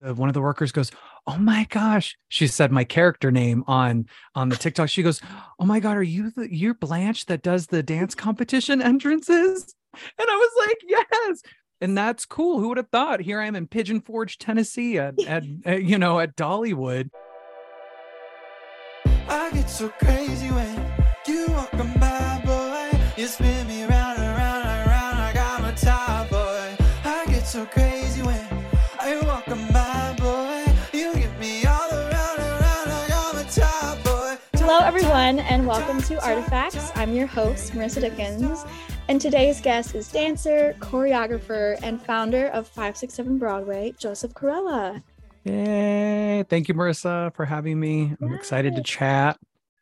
one of the workers goes, "Oh my gosh!" She said my character name on on the TikTok. She goes, "Oh my god, are you the you're Blanche that does the dance competition entrances?" And I was like, "Yes." And that's cool. Who would have thought? Here I am in Pigeon Forge, Tennessee, at, at, at you know at Dollywood. I get so crazy when you walking by, boy. You spin me everyone, and welcome to Artifacts. I'm your host, Marissa Dickens. And today's guest is dancer, choreographer, and founder of 567 Broadway, Joseph Corella. Yay. Thank you, Marissa, for having me. I'm excited to chat.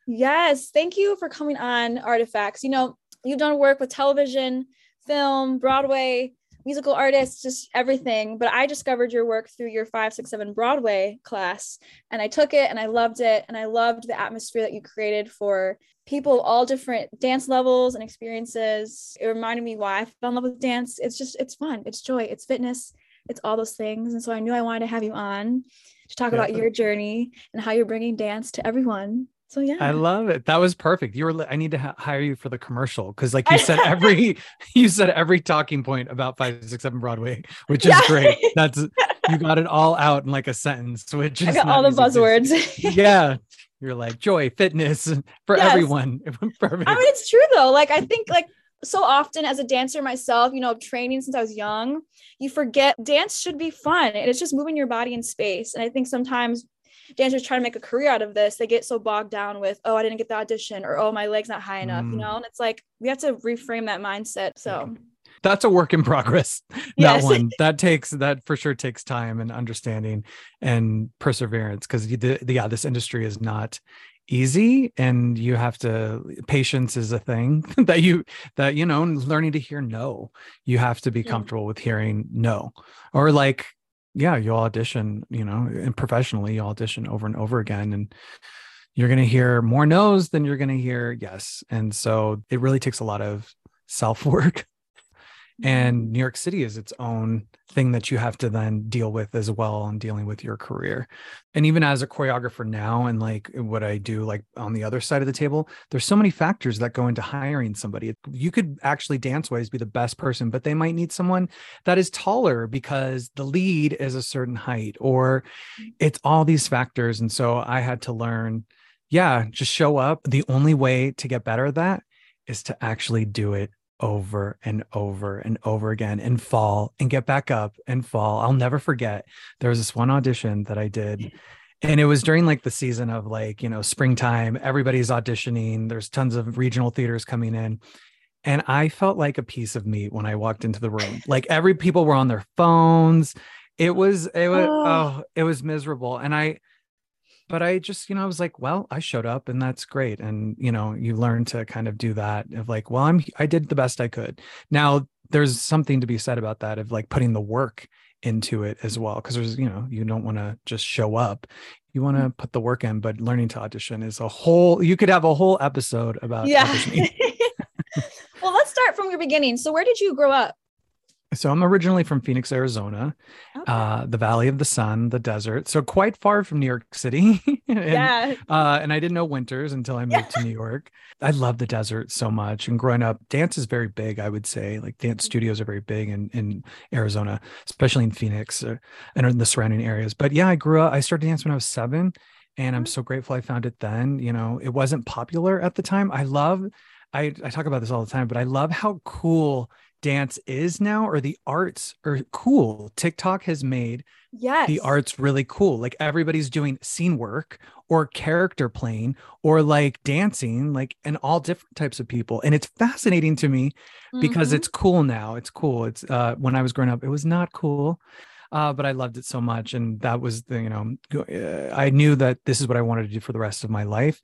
Yes. Thank you for coming on Artifacts. You know, you've done work with television, film, Broadway, musical artists, just everything. But I discovered your work through your 567 Broadway class, and I took it and I loved it. And I loved the atmosphere that you created for people of all different dance levels and experiences. It reminded me why I fell in love with dance. It's just, it's fun, it's joy, it's fitness, it's all those things. And so I knew I wanted to have you on to talk yeah. about your journey and how you're bringing dance to everyone. So yeah, I love it. That was perfect. You were. I need to ha- hire you for the commercial because, like you said, every you said every talking point about five six seven Broadway, which is yeah. great. That's you got it all out in like a sentence, which is I got all the buzzwords. yeah, you're like joy, fitness for yes. everyone. perfect. I mean, it's true though. Like I think like so often as a dancer myself, you know, training since I was young, you forget dance should be fun and it's just moving your body in space. And I think sometimes dancers try to make a career out of this. They get so bogged down with, oh, I didn't get the audition or oh, my leg's not high enough, mm. you know? And it's like we have to reframe that mindset. So that's a work in progress. Yes. That one that takes that for sure takes time and understanding and perseverance because the, the yeah this industry is not easy and you have to patience is a thing that you that you know learning to hear no you have to be yeah. comfortable with hearing no or like yeah you'll audition you know and professionally you audition over and over again and you're going to hear more no's than you're going to hear yes and so it really takes a lot of self work Mm-hmm. and new york city is its own thing that you have to then deal with as well in dealing with your career. And even as a choreographer now and like what i do like on the other side of the table there's so many factors that go into hiring somebody. You could actually dance ways be the best person but they might need someone that is taller because the lead is a certain height or mm-hmm. it's all these factors. And so i had to learn yeah just show up. The only way to get better at that is to actually do it over and over and over again and fall and get back up and fall. I'll never forget. There was this one audition that I did mm. and it was during like the season of like, you know, springtime, everybody's auditioning, there's tons of regional theaters coming in. And I felt like a piece of meat when I walked into the room. Like every people were on their phones. It was it was oh, oh it was miserable and I but I just, you know, I was like, well, I showed up and that's great. And, you know, you learn to kind of do that of like, well, I'm, I did the best I could. Now, there's something to be said about that of like putting the work into it as well. Cause there's, you know, you don't want to just show up. You want to mm. put the work in, but learning to audition is a whole, you could have a whole episode about yeah. well, let's start from your beginning. So, where did you grow up? So I'm originally from Phoenix, Arizona, okay. uh, the Valley of the Sun, the desert. So quite far from New York City. and, yeah. Uh, and I didn't know winters until I moved yeah. to New York. I love the desert so much. And growing up, dance is very big, I would say. Like dance mm-hmm. studios are very big in, in Arizona, especially in Phoenix uh, and in the surrounding areas. But yeah, I grew up, I started dance when I was seven. And I'm mm-hmm. so grateful I found it then. You know, it wasn't popular at the time. I love, I, I talk about this all the time, but I love how cool dance is now or the arts are cool. TikTok has made yes. the arts really cool. Like everybody's doing scene work or character playing or like dancing, like and all different types of people. And it's fascinating to me because mm-hmm. it's cool now. It's cool. It's uh when I was growing up, it was not cool. Uh, but I loved it so much. And that was the, you know, uh, I knew that this is what I wanted to do for the rest of my life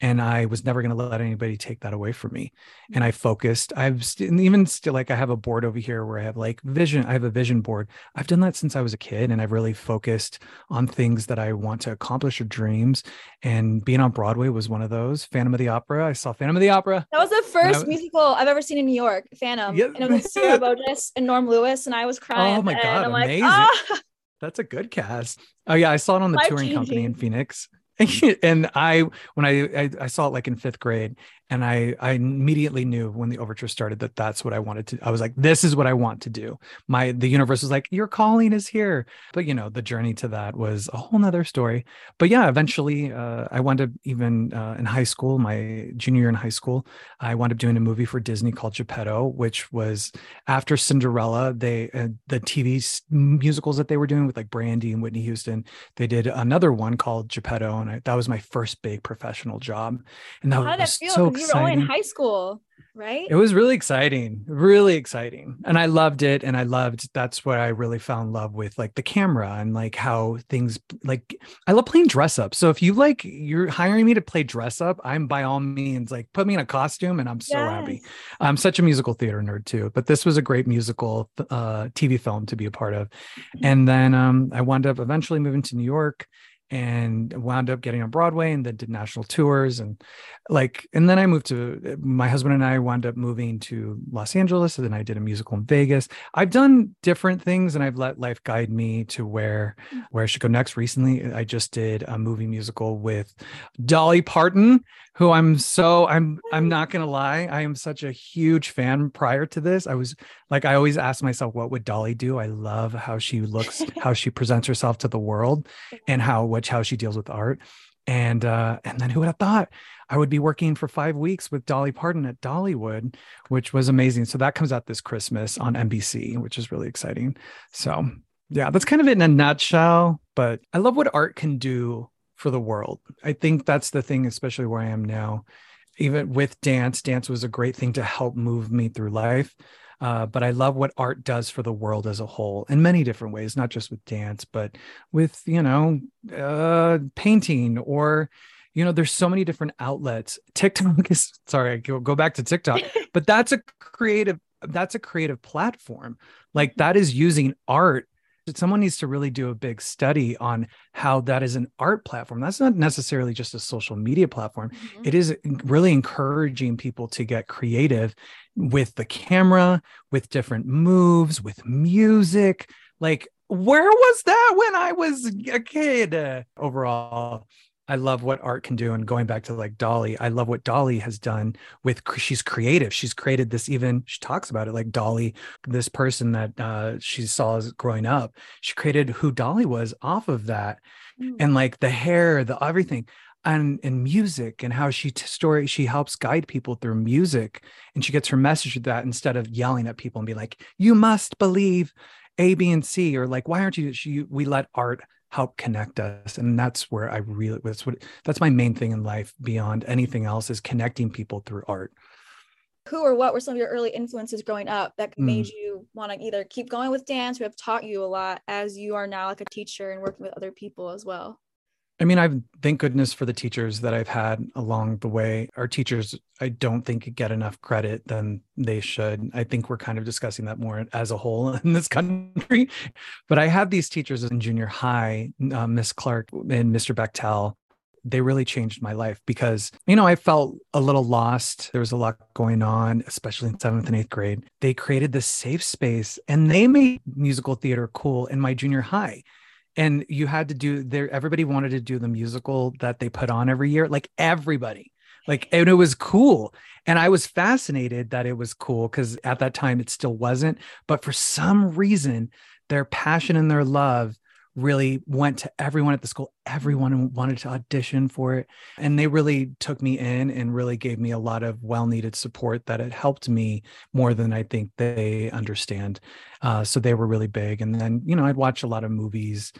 and I was never going to let anybody take that away from me. And I focused. I've st- even still like I have a board over here where I have like vision. I have a vision board. I've done that since I was a kid, and I've really focused on things that I want to accomplish or dreams. And being on Broadway was one of those. Phantom of the Opera. I saw Phantom of the Opera. That was the first was, musical I've ever seen in New York. Phantom. Yeah. And it was Sierra Boggess and Norm Lewis, and I was crying. Oh my god! I'm amazing. Like, ah! That's a good cast. Oh yeah, I saw it on the Life touring company in. Phoenix. and I when I, I I saw it like in fifth grade, and I I immediately knew when the overture started that that's what I wanted to. I was like, this is what I want to do. My the universe was like, your calling is here. But you know, the journey to that was a whole nother story. But yeah, eventually, uh, I wound up even uh, in high school, my junior year in high school, I wound up doing a movie for Disney called Geppetto, which was after Cinderella. They uh, the TV musicals that they were doing with like Brandy and Whitney Houston. They did another one called Geppetto, and I, that was my first big professional job. And that How was feel? so you were only in high school, right? It was really exciting, really exciting. And I loved it. And I loved that's what I really fell in love with, like the camera and like how things like I love playing dress up. So if you like you're hiring me to play dress up, I'm by all means like put me in a costume and I'm so happy. I'm such a musical theater nerd too, but this was a great musical uh, TV film to be a part of. And then um, I wound up eventually moving to New York and wound up getting on Broadway and then did national tours and like and then I moved to my husband and I wound up moving to Los Angeles and then I did a musical in Vegas. I've done different things and I've let life guide me to where hmm. where I should go next. Recently I just did a movie musical with Dolly Parton who I'm so I'm I'm not gonna lie, I am such a huge fan prior to this. I was like I always ask myself, what would Dolly do? I love how she looks, how she presents herself to the world, and how which how she deals with art. And uh, and then who would have thought I would be working for five weeks with Dolly Parton at Dollywood, which was amazing. So that comes out this Christmas on NBC, which is really exciting. So yeah, that's kind of it in a nutshell. But I love what art can do for the world. I think that's the thing, especially where I am now. Even with dance, dance was a great thing to help move me through life. Uh, but I love what art does for the world as a whole in many different ways, not just with dance, but with, you know, uh, painting or, you know, there's so many different outlets. TikTok is, sorry, I go, go back to TikTok, but that's a creative, that's a creative platform. Like that is using art someone needs to really do a big study on how that is an art platform. That's not necessarily just a social media platform. Mhm. It is really encouraging people to get creative with the camera, with different moves, with music. Like, where was that when I was a kid? Uh, overall, I love what art can do. And going back to like Dolly, I love what Dolly has done with she's creative. She's created this even she talks about it like Dolly, this person that uh, she saw as growing up. She created who Dolly was off of that Mm. and like the hair, the everything. And, and music and how she t- story she helps guide people through music and she gets her message with that instead of yelling at people and be like you must believe a b and c or like why aren't you she, we let art help connect us and that's where i really that's what that's my main thing in life beyond anything else is connecting people through art Who or what were some of your early influences growing up that made mm. you want to either keep going with dance or have taught you a lot as you are now like a teacher and working with other people as well? I mean, I've thank goodness for the teachers that I've had along the way. Our teachers, I don't think get enough credit than they should. I think we're kind of discussing that more as a whole in this country. But I had these teachers in junior high, uh, Miss Clark and Mr. Bechtel. They really changed my life because, you know, I felt a little lost. There was a lot going on, especially in seventh and eighth grade. They created this safe space and they made musical theater cool in my junior high and you had to do there everybody wanted to do the musical that they put on every year like everybody like and it was cool and i was fascinated that it was cool because at that time it still wasn't but for some reason their passion and their love really went to everyone at the school everyone wanted to audition for it and they really took me in and really gave me a lot of well needed support that it helped me more than i think they understand uh, so they were really big. And then, you know, I'd watch a lot of movies.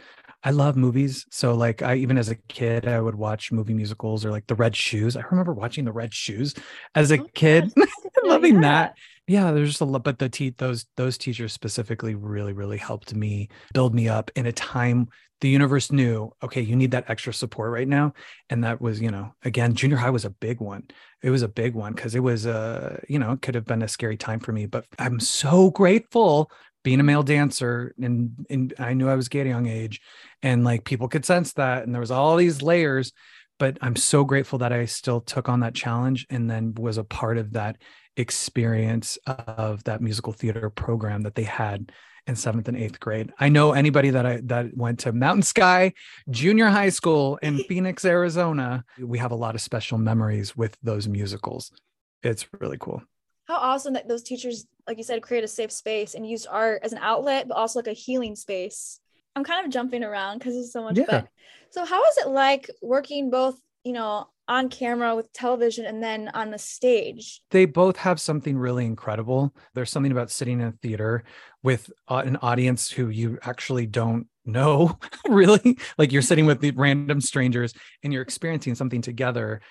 I love movies. So like I even as a kid, I would watch movie musicals or like the red shoes. I remember watching the red shoes as a Oh, kid, loving Yeah. that. Yeah, there's just a lot, but the te- those those teachers specifically really, really helped me build me up in a time the universe knew, okay, you need that extra support right now. And that was, you know, again, junior high was a big one. It was a big one because it was uh, you know, it could have been a scary time for me. But I'm so grateful being a male dancer and, and I knew I was gay at a young age and like people could sense that and there was all these layers but I'm so grateful that I still took on that challenge and then was a part of that experience of that musical theater program that they had in seventh and eighth grade. I know anybody that I that went to Mountain Sky Junior High School in Phoenix, Arizona. We have a lot of special memories with those musicals. It's really cool. How awesome that those teachers, like you said, create a safe space and used art as an outlet, but also like a healing space. I'm kind of jumping around because it's so much yeah. fun. So, how is it like working both, you know, on camera with television and then on the stage. They both have something really incredible. There's something about sitting in a theater with uh, an audience who you actually don't know, really. Like you're sitting with the random strangers and you're experiencing something together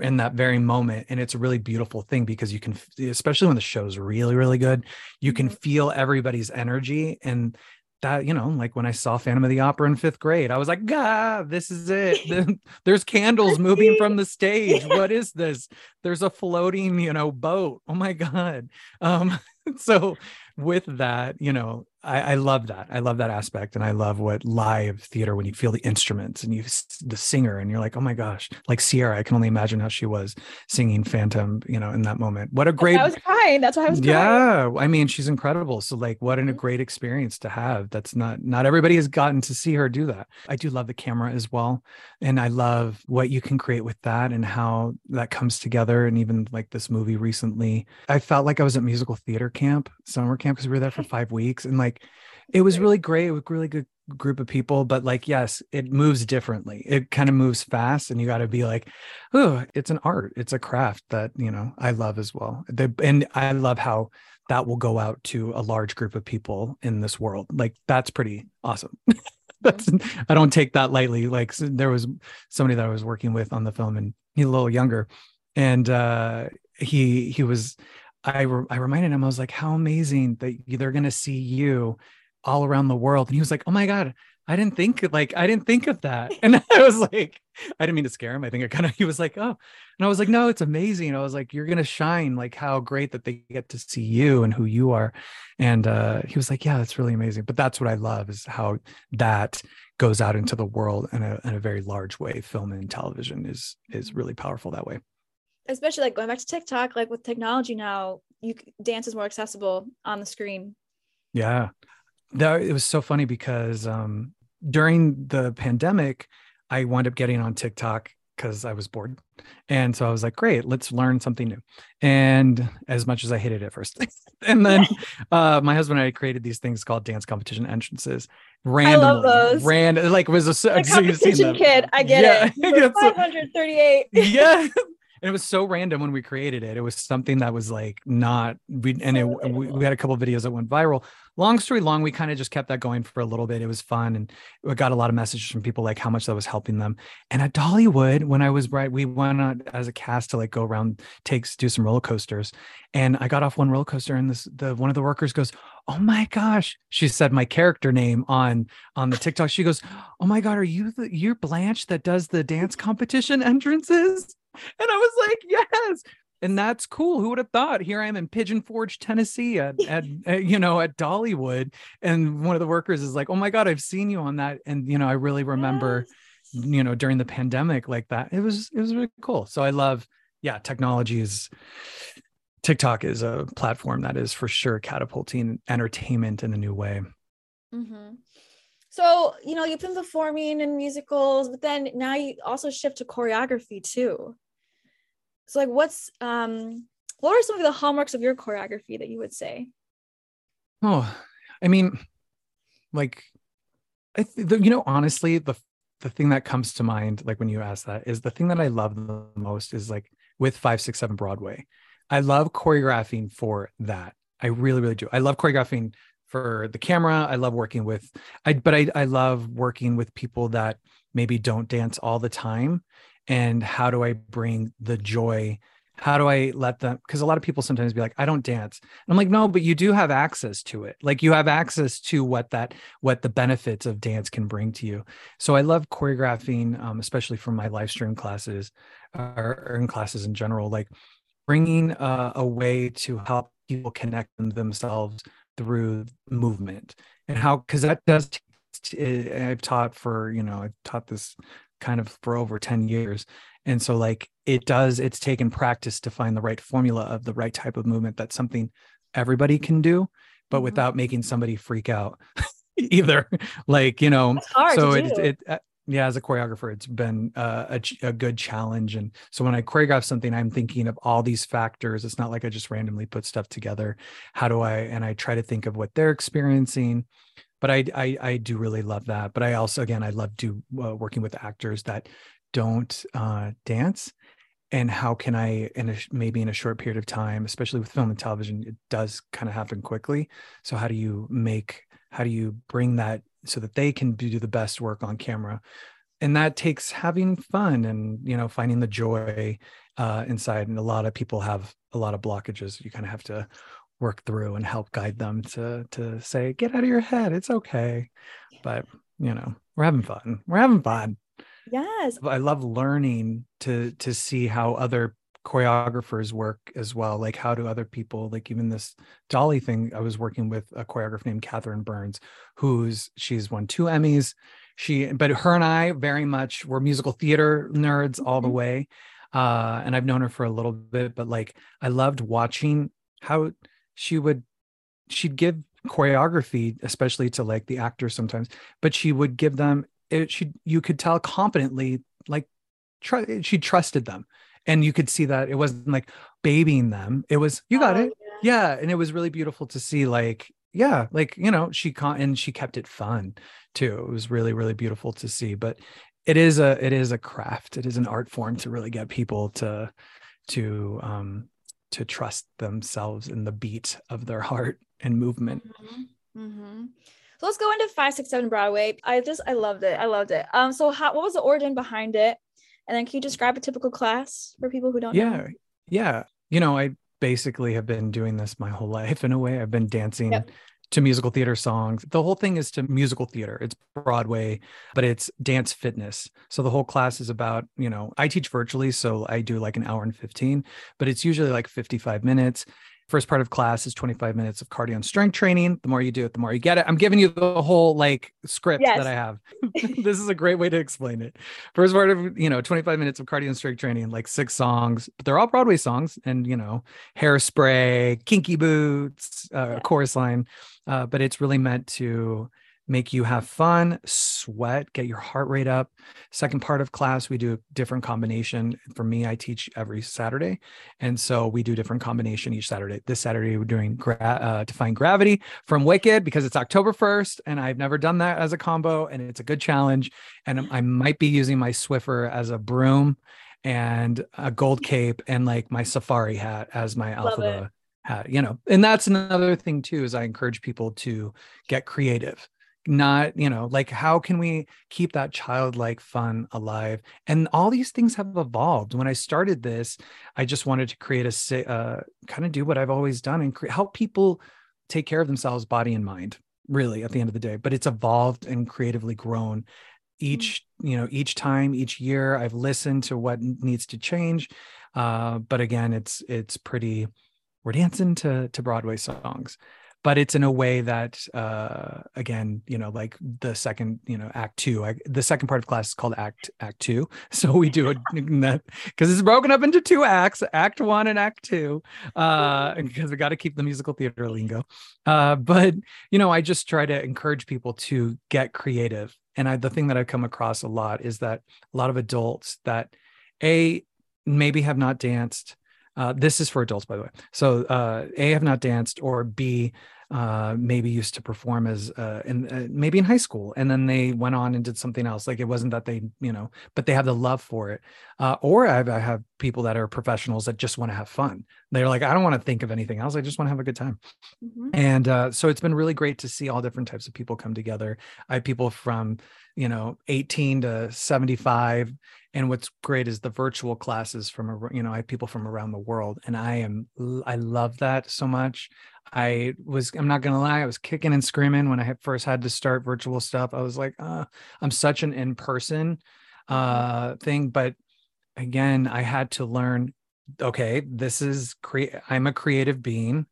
in that very moment and it's a really beautiful thing because you can especially when the show's really really good you can mm-hmm. feel everybody's energy and that you know like when i saw phantom of the opera in fifth grade i was like god this is it. There's candles moving from the stage. What is this? There's a floating you know boat. Oh my god. Um so with that you know I, I, love that. I love that aspect, and I love what live theater when you feel the instruments and you the singer, and you're like, oh my gosh, like Sierra. I can only imagine how she was singing Phantom, you know, in that moment. What a great! I was crying. That's why I was. Crying. Yeah, I mean, she's incredible. So like, what an, a mm-hmm. great experience to have. That's not not everybody has gotten to see her do that. I do love the camera as well, and I love what you can create with that and how that comes together. And even like this movie recently, I felt like I was at musical theater camp, summer camp, because we were there for five weeks, and like like it was really great. with a really good group of people, but like, yes, it moves differently. It kind of moves fast, and you got to be like, oh, it's an art, it's a craft that you know I love as well. The, and I love how that will go out to a large group of people in this world. Like that's pretty awesome. that's I don't take that lightly. Like there was somebody that I was working with on the film, and he's a little younger, and uh, he he was I, re- I reminded him, I was like, how amazing that they're going to see you all around the world. And he was like, oh my God, I didn't think like, I didn't think of that. And I was like, I didn't mean to scare him. I think I kind of, he was like, oh, and I was like, no, it's amazing. I was like, you're going to shine like how great that they get to see you and who you are. And uh, he was like, yeah, that's really amazing. But that's what I love is how that goes out into the world in a, in a very large way. Film and television is, is really powerful that way especially like going back to TikTok, like with technology now, you dance is more accessible on the screen. Yeah. That it was so funny because um during the pandemic, I wound up getting on TikTok because I was bored. And so I was like, great, let's learn something new. And as much as I hated it first. and then uh, my husband and I created these things called dance competition entrances. Randomly. I love those. Random like it was a the competition kid. I get yeah. it. 538. yeah and it was so random when we created it. It was something that was like not we and it, we, we had a couple videos that went viral. Long story long, we kind of just kept that going for a little bit. It was fun and we got a lot of messages from people like how much that was helping them. And at Dollywood, when I was right, we went on as a cast to like go around, takes do some roller coasters. And I got off one roller coaster and this the one of the workers goes, Oh my gosh. She said my character name on on the TikTok. She goes, Oh my God, are you the you're Blanche that does the dance competition entrances? And I was like, yes. And that's cool. Who would have thought? Here I am in Pigeon Forge, Tennessee, at, at, at, you know at Dollywood, and one of the workers is like, "Oh my god, I've seen you on that." And you know, I really remember, yes. you know, during the pandemic like that. It was it was really cool. So I love, yeah, technology is TikTok is a platform that is for sure catapulting entertainment in a new way. Mm-hmm. So, you know, you've been performing in musicals, but then now you also shift to choreography too. So like what's um what are some of the hallmarks of your choreography that you would say? Oh, I mean, like I th- you know, honestly, the the thing that comes to mind, like when you ask that, is the thing that I love the most is like with five, six, seven Broadway. I love choreographing for that. I really, really do. I love choreographing for the camera. I love working with I but I I love working with people that maybe don't dance all the time and how do I bring the joy how do I let them because a lot of people sometimes be like I don't dance. And I'm like no, but you do have access to it. Like you have access to what that what the benefits of dance can bring to you. So I love choreographing um, especially for my live stream classes or, in classes in general like bringing uh, a way to help people connect themselves through movement and how because that does i've taught for you know i've taught this kind of for over 10 years and so like it does it's taken practice to find the right formula of the right type of movement that's something everybody can do but mm-hmm. without making somebody freak out either. like, you know, so it, it, uh, yeah, as a choreographer, it's been uh, a, a good challenge. And so when I choreograph something, I'm thinking of all these factors. It's not like I just randomly put stuff together. How do I, and I try to think of what they're experiencing. But I, I, I do really love that. But I also, again, I love do uh, working with actors that don't uh, dance and how can i in a maybe in a short period of time especially with film and television it does kind of happen quickly so how do you make how do you bring that so that they can do the best work on camera. And that takes having fun and you know finding the joy uh, inside. And a lot of people have a lot of blockages. You kind of have to work through and help guide them to to say get out of your head. It's okay. But you know we're having fun. We're having fun. Yes. I love learning to to see how other choreographers work as well like how do other people like even this dolly thing i was working with a choreographer named kathryn burns who's she's won two emmys she but her and i very much were musical theater nerds all the mm-hmm. way uh and i've known her for a little bit but like i loved watching how she would she'd give choreography especially to like the actors sometimes but she would give them it she you could tell confidently like tr- she trusted them and you could see that it wasn't like babying them. It was you got oh, it. yeah. yeah and it was really beautiful to see like yeah like you know she caught and she kept it fun too. It was really really beautiful to see but it is a it is a craft. It is an art form to really get people to to um to trust themselves in the beat of their heart and movement. Mm-hmm. Mm-hmm. so let's go into 567 broadway. I just i loved it. I loved it. Um so how what was the origin behind it and then can you describe a typical class for people who don't yeah, know? Yeah. You know, I basically have been doing this my whole life in a way. I've been dancing yep. to musical theater songs. The whole thing is to musical theater. It's Broadway, but it's dance fitness. So the whole class is about, you know, I teach virtually, so I do like an hour and 15, but it's usually like 55 minutes. First part of class is 25 minutes of cardio and strength training. The more you do it, the more you get it. I'm giving you the whole like script yes. that I have. this is a great way to explain it. First part of, you know, 25 minutes of cardio and strength training, like six songs, but they're all Broadway songs and, you know, hairspray, kinky boots, uh, yeah. chorus line. Uh, but it's really meant to make you have fun, sweat, get your heart rate up. Second part of class, we do a different combination. For me, I teach every Saturday. And so we do different combination each Saturday. This Saturday, we're doing gra- uh, Defying Gravity from Wicked because it's October 1st. And I've never done that as a combo. And it's a good challenge. And I might be using my Swiffer as a broom and a gold cape and like my safari hat as my Elphaba hat, you know. And that's another thing too, is I encourage people to get creative not you know like how can we keep that childlike fun alive? And all these things have evolved. When i started this i just wanted to create a uh, kind of do what i've always done and cre- help people take care of themselves body and mind really at the end of the day. But it's evolved and creatively grown each you know each time each year. I've listened to what needs to change uh, but again it's it's pretty we're dancing to to broadway songs but it's in a way that uh again you know like the second you know act two I, the second part of class is called act act two. So we do it because it's broken up into two acts act one and act two uh because we got to keep the musical theater lingo. Uh but you know i just try to encourage people to get creative. And I, the thing that i've come across a lot is that a lot of adults that a maybe have not danced uh, this is for adults, by the way. So uh, A, have not danced, or B, uh, maybe used to perform as uh, in uh, maybe in high school, and then they went on and did something else. Like it wasn't that they, you know, but they have the love for it. Uh, or I've, I have people that are professionals that just want to have fun. They're like, I don't want to think of anything else. I just want to have a good time. Mm-hmm. And uh, so it's been really great to see all different types of people come together. I have people from you know 18 to 75 and what's great is the virtual classes from you know i have people from around the world and i am i love that so much i was i'm not gonna lie i was kicking and screaming when i had first had to start virtual stuff. I was like uh, i'm such an in-person mm-hmm. uh thing but again i had to learn okay this is create i'm a creative being.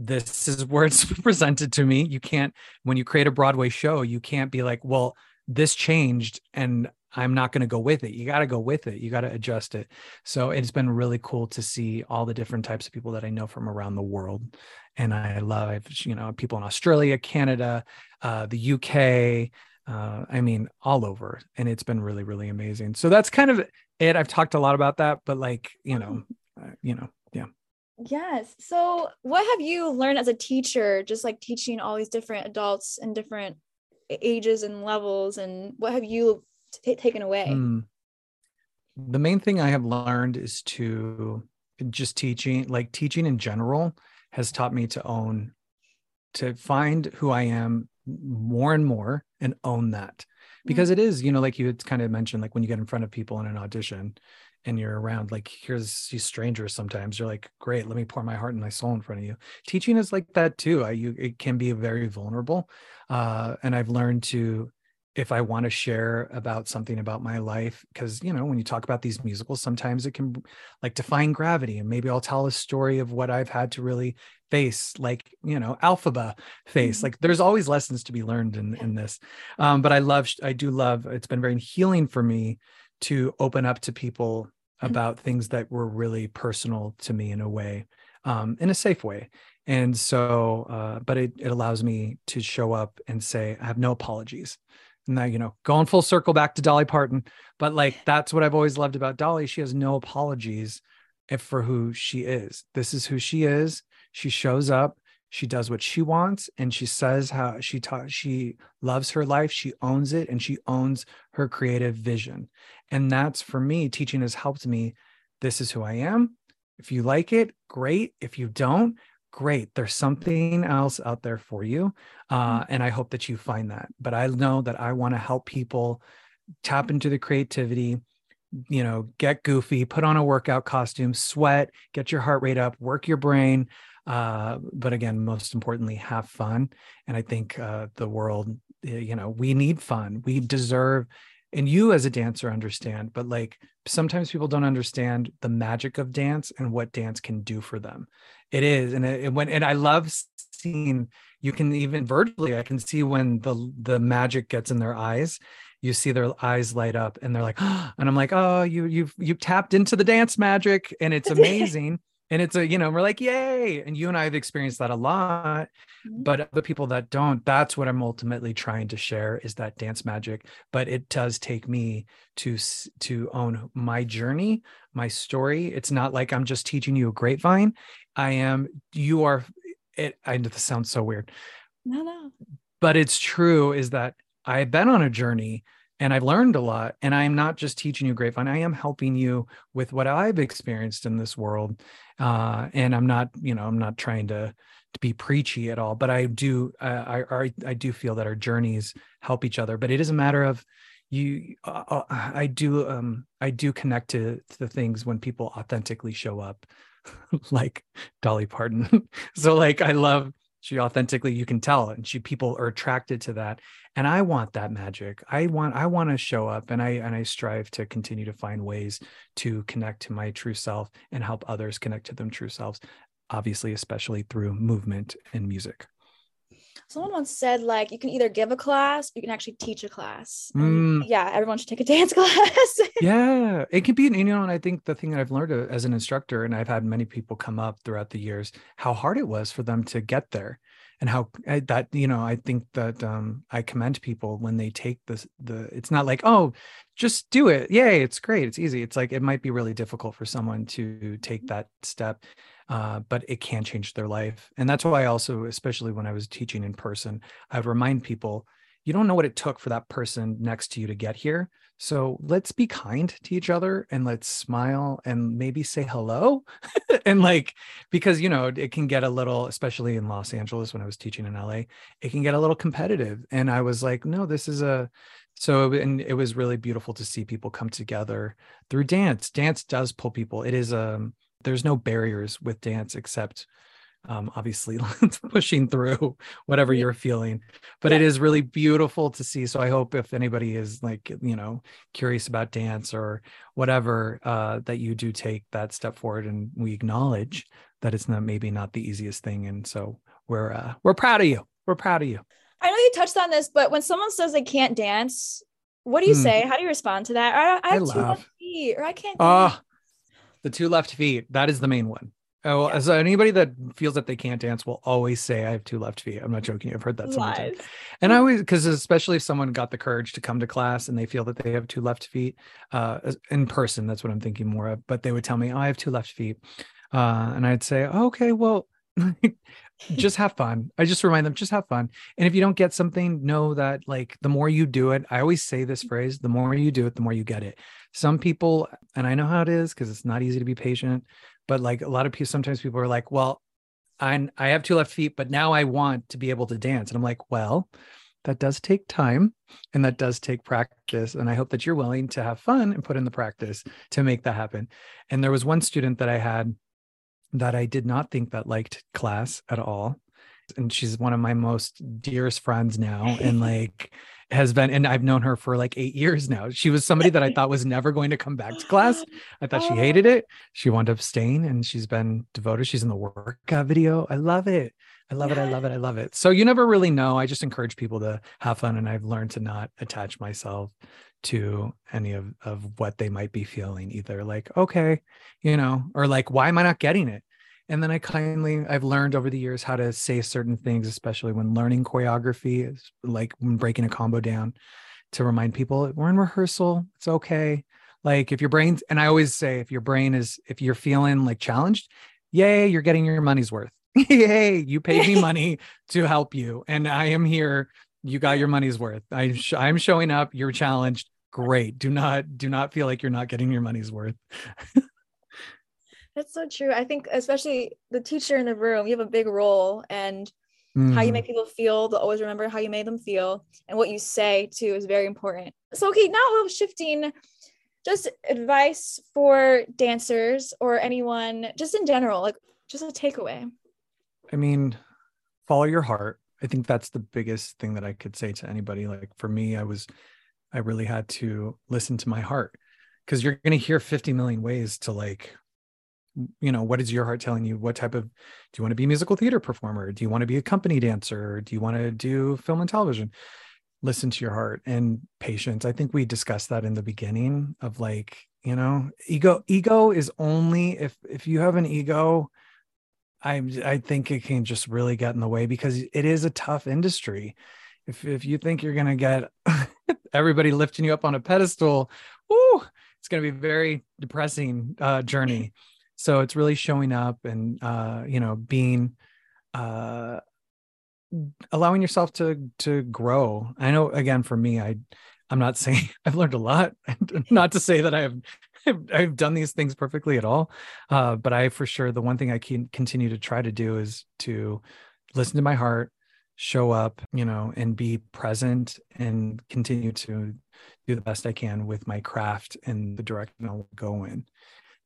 This is where it's presented to me. You can't when you create a broadway show you can't be like well this changed and I'm not going to go with it. You got to go with it. You got to adjust it. So it's been really cool to see all the different types of people that I know from around the world. And I love, you know, people in Australia, Canada, uh, the UK, uh, I mean, all over. And it's been really, really amazing. So that's kind of it. I've talked a lot about that, but like, you know, uh, you know, yeah. Yes. So what have you learned as a teacher, just like teaching all these different adults and different ages and levels? And what have you t- taken away? Mm. The main thing I have learned is to just teaching, like teaching in general has taught me to own, to find who I am more and more and own that because mm-hmm. it is you know like you had kind of mentioned like when you get in front of people in an audition and you're around like here's these strangers sometimes you're like great let me pour my heart and my soul in front of you teaching is like that too I, you it can be very vulnerable uh, and i've learned to if I want to share about something about my life, because you know, when you talk about these musicals, sometimes it can like Defying Gravity, and maybe I'll tell a story of what I've had to really face, like you know, Elphaba face. Mm-hmm. Like there's always lessons to be learned in in this. Um, but I love, I do love. It's been very healing for me to open up to people mm-hmm. about things that were really personal to me in a way, um, in a safe way. And so, uh, but it, it allows me to show up and say, I have no apologies now you know going full circle back to dolly parton but like that's what i've always loved about dolly. She has no apologies if for who she is. This is who she is. She shows up. She does what she wants and she says how she taught she loves her life. She owns it and she owns her creative vision. And that's for me teaching has helped me. This is who i am. If you like it great. If you don't great there's something else out there for you uh, mm-hmm. and i hope that you find that but i know that i want to help people tap into the creativity you know get goofy put on a workout costume sweat get your heart rate up work your brain uh, but again most importantly have fun and i think uh, the world you know we need fun we deserve and you as a dancer understand but like sometimes people don't understand the magic of dance and what dance can do for them. It is and it, it when and i love seeing you can even virtually i can see when the the magic gets in their eyes you see their eyes light up and they're like oh, and i'm like oh you you've you've tapped into the dance magic and it's amazing and it's a you know we're like yay. And you and i have experienced that a lot mm-hmm. but the people that don't that's what i'm ultimately trying to share is that dance magic. But it does take me to to own my journey my story. It's not like i'm just teaching you a grapevine. I am you are it i know this sounds so weird. No no. But it's true is that i've been on a journey and I've learned a lot. And I'm not just teaching you grapevine, I am helping you with what I've experienced in this world uh, and I'm not, you know, I'm not trying to to be preachy at all, but I do, uh, I, I, I do feel that our journeys help each other. But it is a matter of you. Uh, uh I do, um, I do connect to, to the things when people authentically show up, like Dolly Parton. so, like, I love she authentically you can tell and she people are attracted to that. And i want that magic. I want i want to show up and i and i strive to continue to find ways to connect to my true self and help others connect to them true selves obviously especially through movement and music someone once said like you can either give a class you can actually teach a class. Mm. yeah everyone should take a dance class. Yeah it can be you know and i think the thing that i've learned uh, as an instructor and i've had many people come up throughout the years how hard it was for them to get there. And how I, that you know i think that um, i commend people when they take this the it's not like oh just do it. Yay it's great. It's easy. It's like it might be really difficult for someone to take that step uh, but it can change their life. And that's why I also, especially when I was teaching in person, I would remind people you don't know what it took for that person next to you to get here. So let's be kind to each other and let's smile and maybe say hello. and like, because, you know, it can get a little, especially in Los Angeles when I was teaching in LA, it can get a little competitive. And I was like, no, this is a, so and it was really beautiful to see people come together through dance dance does pull people it is um there's no barriers with dance except um, obviously pushing through whatever you're feeling but yeah. it is really beautiful to see so i hope if anybody is like you know curious about dance or whatever uh, that you do take that step forward and we acknowledge that it's not maybe not the easiest thing and so we're uh, we're proud of you we're proud of you i know you touched on this but when someone says they can't dance what do you hmm. say? How do you respond to that? I, I have I two left feet, or I can't. Uh, the two left feet. That is the main one. Oh, yeah. so anybody that feels that they can't dance will always say, "I have two left feet." I'm not joking. I've heard that so. And I always, because especially if someone got the courage to come to class and they feel that they have two left feet, uh, in person, that's what I'm thinking more of. But they would tell me, oh, "I have two left feet," uh, and I'd say, oh, "Okay, well." just have fun. I just remind them, just have fun. And if you don't get something, know that like the more you do it, I always say this phrase, the more you do it, the more you get it. Some people, and I know how it is because it's not easy to be patient, but like a lot of people, sometimes people are like, well, i I have two left feet, but now I want to be able to dance. And I'm like, well, that does take time and that does take practice. And I hope that you're willing to have fun and put in the practice to make that happen. And there was one student that I had that I did not think that liked class at all. And she's one of my most dearest friends now. And like, has been, and I've known her for like eight years now. She was somebody that I thought was never going to come back to class. I thought she hated oh. it. She wound up staying and she's been devoted. She's in the workout video. I love it. I love it. I love it. I love it. So you never really know. I just encourage people to have fun. And I've learned to not attach myself to any of, of what they might be feeling, either like, okay, you know, or like, why am I not getting it? And then I kindly, I've learned over the years how to say certain things, especially when learning choreography, is like when breaking a combo down, to remind people we're in rehearsal. It's okay. Like if your brain, and I always say, if your brain is, if you're feeling like challenged, yay, you're getting your money's worth. yay, you paid me money to help you. And I am here. You got your money's worth. I sh- I'm showing up. You're challenged. Great. Do not, do not feel like you're not getting your money's worth. That's so true. I think especially the teacher in the room, you have a big role and mm. how you make mm. people feel, they'll always remember how you made them feel and what you say too is very important. So okay, now shifting just advice for dancers or anyone just in general, like just a takeaway. I mean, follow your heart. I think that's the biggest thing that I could say to anybody. Like for me, I was I really had to listen to my heart because you're going to hear 50 million ways to like you know what is your heart telling you? What type of do you want to be a musical theater performer? Do you want to be a company dancer? Do you want to do film and television? Listen to your heart and patience. I think we discussed that in the beginning of like you know ego ego is only if if you have an ego i i think it can just really get in the way because it is a tough industry. If if you think you're going to get everybody lifting you up on a pedestal ooh, it's going to be a very depressing uh, journey so it's really showing up and uh you know being uh allowing yourself to to grow. I know again for me i i'm not saying i've learned a lot. Not to say that i have I've done these things perfectly at all, uh, but I for sure the one thing I can continue to try to do is to listen to my heart, show up, you know, and be present and continue to do the best I can with my craft and the direction I'll go in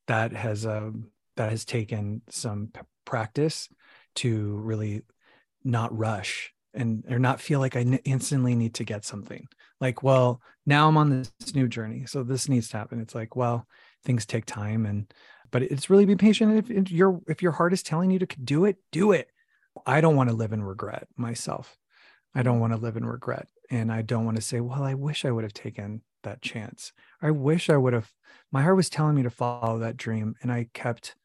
that has uh, that has taken some p- practice to really not rush and or not feel like I n- instantly need to get something. Like, well, now I'm on this new journey, so this needs to happen. It's like, well, things take time, and but it's really be patient. If, if your if your heart is telling you to do it, do it. I don't want to live in regret myself. I don't want to live in regret, and I don't want to say, well, I wish I would have taken that chance. I wish I would have. My heart was telling me to follow that dream, and I kept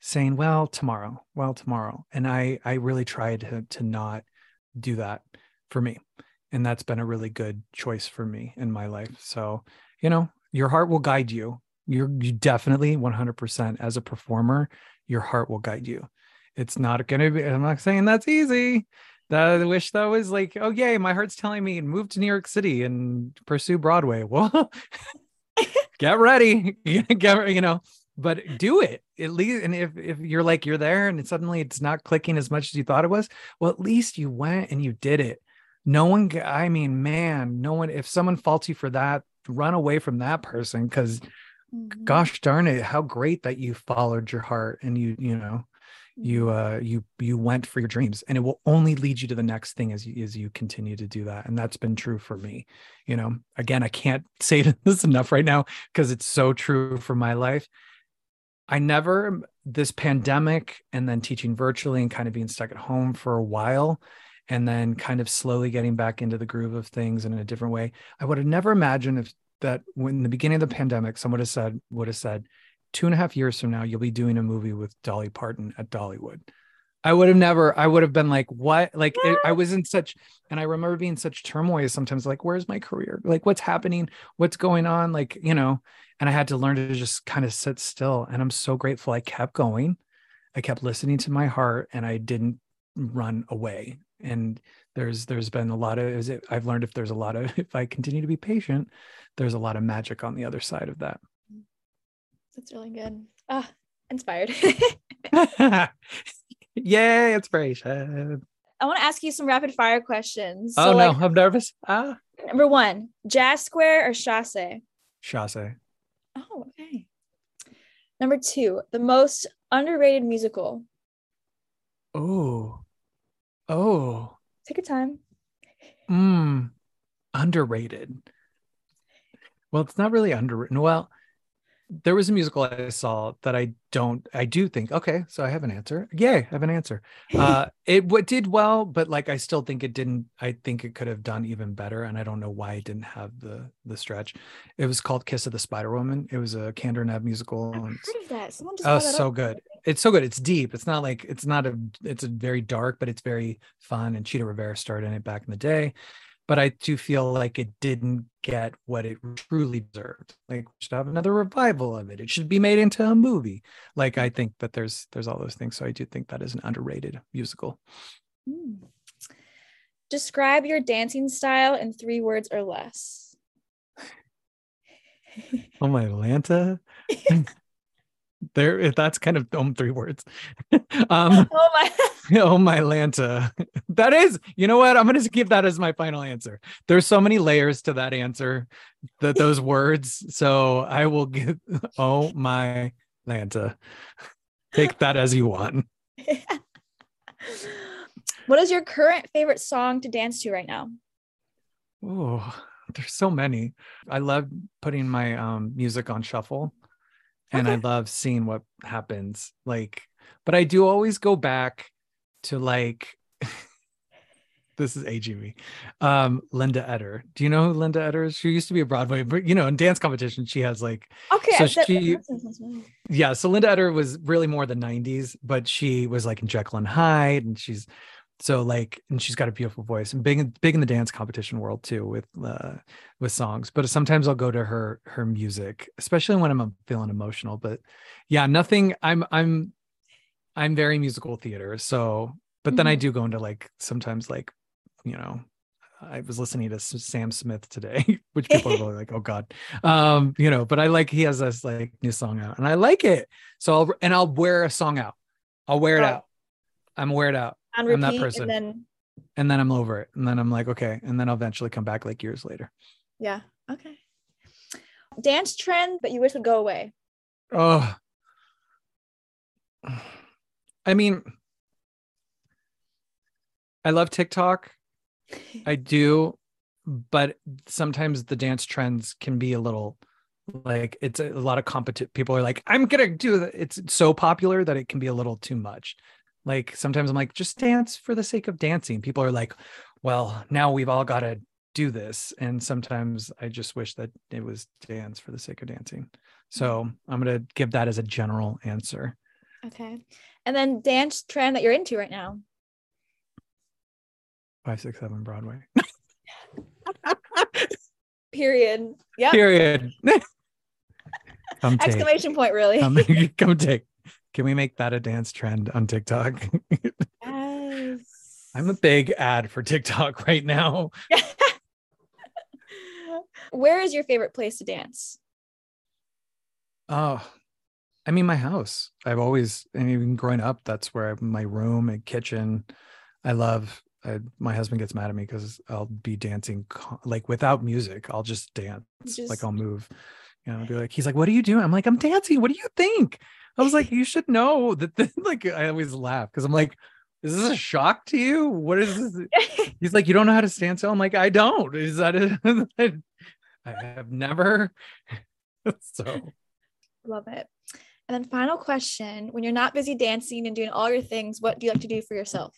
saying, "Well, tomorrow. Well, tomorrow." And I I really tried to to not do that for me, and that's been a really good choice for me in my life. So you know, your heart will guide you. You're you definitely 100% as a performer, your heart will guide you. It's not going to be. I'm not saying that's easy. I wish that was like, oh yay, my heart's telling me move to New York City and pursue Broadway. Well, get ready, get you know, but do it at least. And if if you're like you're there and suddenly it's not clicking as much as you thought it was, well, at least you went and you did it. No one, I mean, man, no one. If someone faults you for that, run away from that person because, mm-hmm. gosh darn it, how great that you followed your heart and you you know you uh you you went for your dreams and it will only lead you to the next thing as you as you continue to do that and that's been true for me you know again i can't say this enough right now because it's so true for my life i never this pandemic and then teaching virtually and kind of being stuck at home for a while and then kind of slowly getting back into the groove of things and in a different way. I would have never imagined if that when the beginning of the pandemic, someone would have said, would have said, two and a half years from now, you'll be doing a movie with Dolly Parton at Dollywood. I would have never, I would have been like, what? Like, it, I was in such, and I remember being such turmoil sometimes, like, where's my career? Like, what's happening? What's going on? Like, you know, and I had to learn to just kind of sit still. And I'm so grateful I kept going. I kept listening to my heart and I didn't run away. And there's, there's been a lot of, I've learned if there's a lot of, if I continue to be patient, there's a lot of magic on the other side of that. That's really good. Ah, inspired. Yay, inspiration. I want to ask you some rapid fire questions. Oh no, like, I'm nervous. Ah. Number one, Jazz Square or Chassé? Chassé. Oh, okay. Number two, the most underrated musical. Oh. Oh. Take your time. Hmm. Underrated. Well, it's not really underrated. Well, there was a musical I saw that I don't, I do think, okay, so I have an answer. Yay, I have an answer. Uh, it what did well, but like I still think it didn't. I think it could have done even better, and I don't know why it didn't have the the stretch. It was called Kiss of the Spider Woman. It was a Kander and Ebb musical. I've heard of that. Someone just oh, so good. It's so good. It's deep. It's not like it's not a. It's a very dark, but it's very fun. And Chita Rivera starred in it back in the day but I do feel like it didn't get what it truly deserved. Like we should have another revival of it. It should be made into a movie. Like I think that there's there's all those things. So I do think that is an underrated musical. Mm. Describe your dancing style in three words or less. oh my Atlanta. There that's kind of um three words. um oh my oh my Lanta. That is, you know what? I'm gonna give that as my final answer. There's so many layers to that answer, that those words. So I will give oh my Lanta. Take that as you want. what is your current favorite song to dance to right now? Oh, there's so many. I love putting my um music on shuffle and okay. I love seeing what happens. Like, but I do always go back to like this is aging me. Um, Linda Eder. Do you know who Linda Eder is? She used to be a Broadway, but you know, in dance competition, she has like okay. So she, yeah. So Linda Eder was really more the '90s, but she was like in Jekyll and Hyde, and she's so like, and she's got a beautiful voice and big, big in the dance competition world too with uh, with songs. But sometimes I'll go to her her music, especially when I'm feeling emotional. But yeah, nothing. I'm I'm I'm very musical theater. So, but then mm-hmm. I do go into like sometimes like, you know, I was listening to Sam Smith today, which people are really like, oh God. Um, you know, but I like he has this like new song out and I like it. So I'll and I'll wear a song out. I'll wear it oh. out. I'm wear it out. On repeat, I'm that person. And then and then I'm over it. And then I'm like, okay. And then I'll eventually come back like years later. Yeah. Okay. Dance trend that you wish would go away. Oh, I mean, I love TikTok. I do, but sometimes the dance trends can be a little like it's a, lot of competent people are like, I'm gonna do that. It's so popular that it can be a little too much. Like sometimes I'm like, just dance for the sake of dancing. People are like, well, now we've all got to do this. And sometimes I just wish that it was dance for the sake of dancing. Mm-hmm. So I'm going to give that as a general answer. Okay. And then dance trend that you're into right now. Five, six, seven Broadway. Period. Yeah. Period. Exclamation take. point, really. come, come take. Can we make that a dance trend on TikTok? yes. I'm a big ad for TikTok right now. Where is your favorite place to dance? Oh, I mean, my house. I've always, and even growing up, that's where I, my room and kitchen. I love. I, my husband gets mad at me because I'll be dancing like without music. I'll just dance, just... like I'll move. You know, I'll be like, he's like, "What are you doing?" I'm like, "I'm dancing." What do you think? I was like, "You should know that." Like, I always laugh because I'm like, "Is this a shock to you? What is this?" He's like, "You don't know how to stand still." I'm like, "I don't." Is that it? I have never. so, love it. And then final question, when you're not busy dancing and doing all your things, what do you like to do for yourself?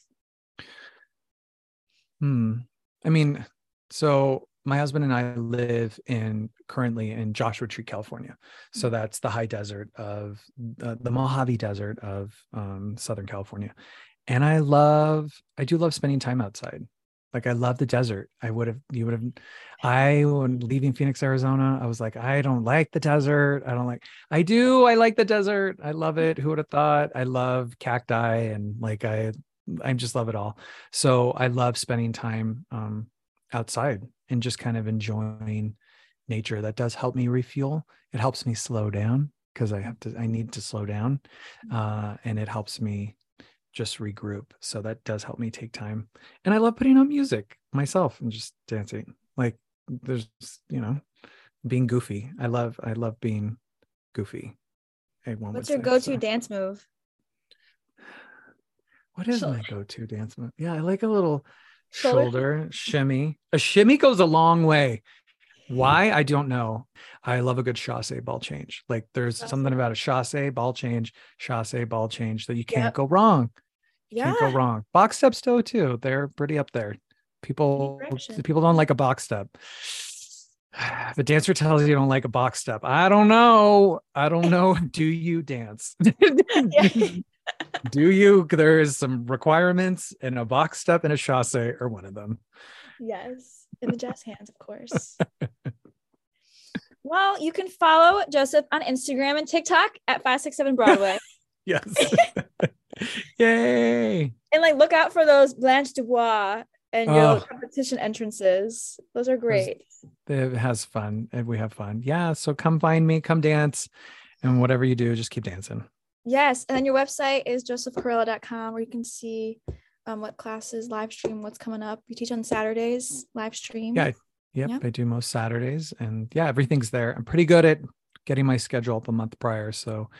Hmm. I mean, so my husband and I live in currently in Joshua Tree, California. So mm-hmm. that's the high desert of uh, the Mojave Desert of um, Southern California. And I love, I do love spending time outside. Like I love the desert. I would have, you would have, I when leaving Phoenix, Arizona, I was like, I don't like the desert. I don't like, I do. I like the desert. I love it. Who would have thought? I love cacti and like I, I just love it all. So I love spending time um, outside and just kind of enjoying nature. That does help me refuel. It helps me slow down because i have to i need to slow down uh, and it helps me just regroup. So that does help me take time. And i love putting on music myself and just dancing. Like there's you know being goofy. I love i love being goofy what's your go-to so. dance move? What is my go-to dance move? Yeah i like a little shoulder, shimmy. A shimmy goes a long way. Why? I don't know. I love a good chasse ball change. Like there's That's something about a chasse ball change, chasse ball change that you can't yep. go wrong. You yeah. can't go wrong. Box steps though too. They're pretty up there. People people don't like a box step. The dancer tells you you don't like a box step. I don't know. I don't know. Do you dance? do you? There is some requirements and a box step and a chasse or one of them. Yes in the jazz hands of course. Well you can follow joseph on instagram and tiktok at 567 broadway. Yes. Yay. And like look out for those blanche dubois and your oh. competition entrances. Those are great. It has fun and we have fun. Yeah so come find me come dance and whatever you do just keep dancing Yes. And then your website is josephcarella.com where you can see um, what classes, live stream, what's coming up. You teach on Saturdays, live stream. Yeah. Yep. Yeah. I do most Saturdays. And yeah, everything's there. I'm pretty good at getting my schedule up a month prior. So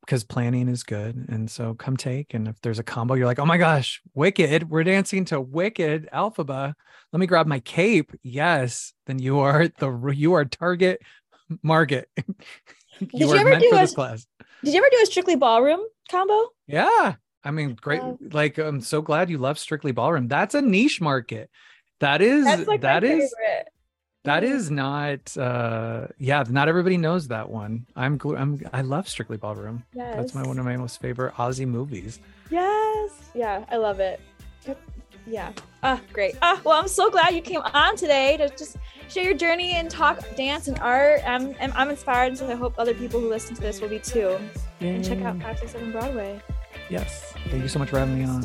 because planning is good. And so come take. And if there's a combo, you're like, oh my gosh, Wicked, we're dancing to Wicked Elphaba. Let me grab my cape. Yes. Then you are the you are target market. you Did you ever do a, class. Did you ever do a Strictly Ballroom combo? Yeah. I mean, great. Like, I'm so glad you love Strictly Ballroom. That's a niche market. That is, like that is, favorite. that is not, uh, yeah, not everybody knows that one. I'm, I'm, I love Strictly Ballroom. Yes. That's my, one of my most favorite Aussie movies. Yes. Yeah. I love it. Yeah. Oh, great. Oh, well, I'm so glad you came on today to just share your journey and talk dance and art. I'm, I'm, I'm inspired, so I hope other people who listen to this will be too. Yay. And check out 567 Broadway. Yes. Thank you so much for having me on.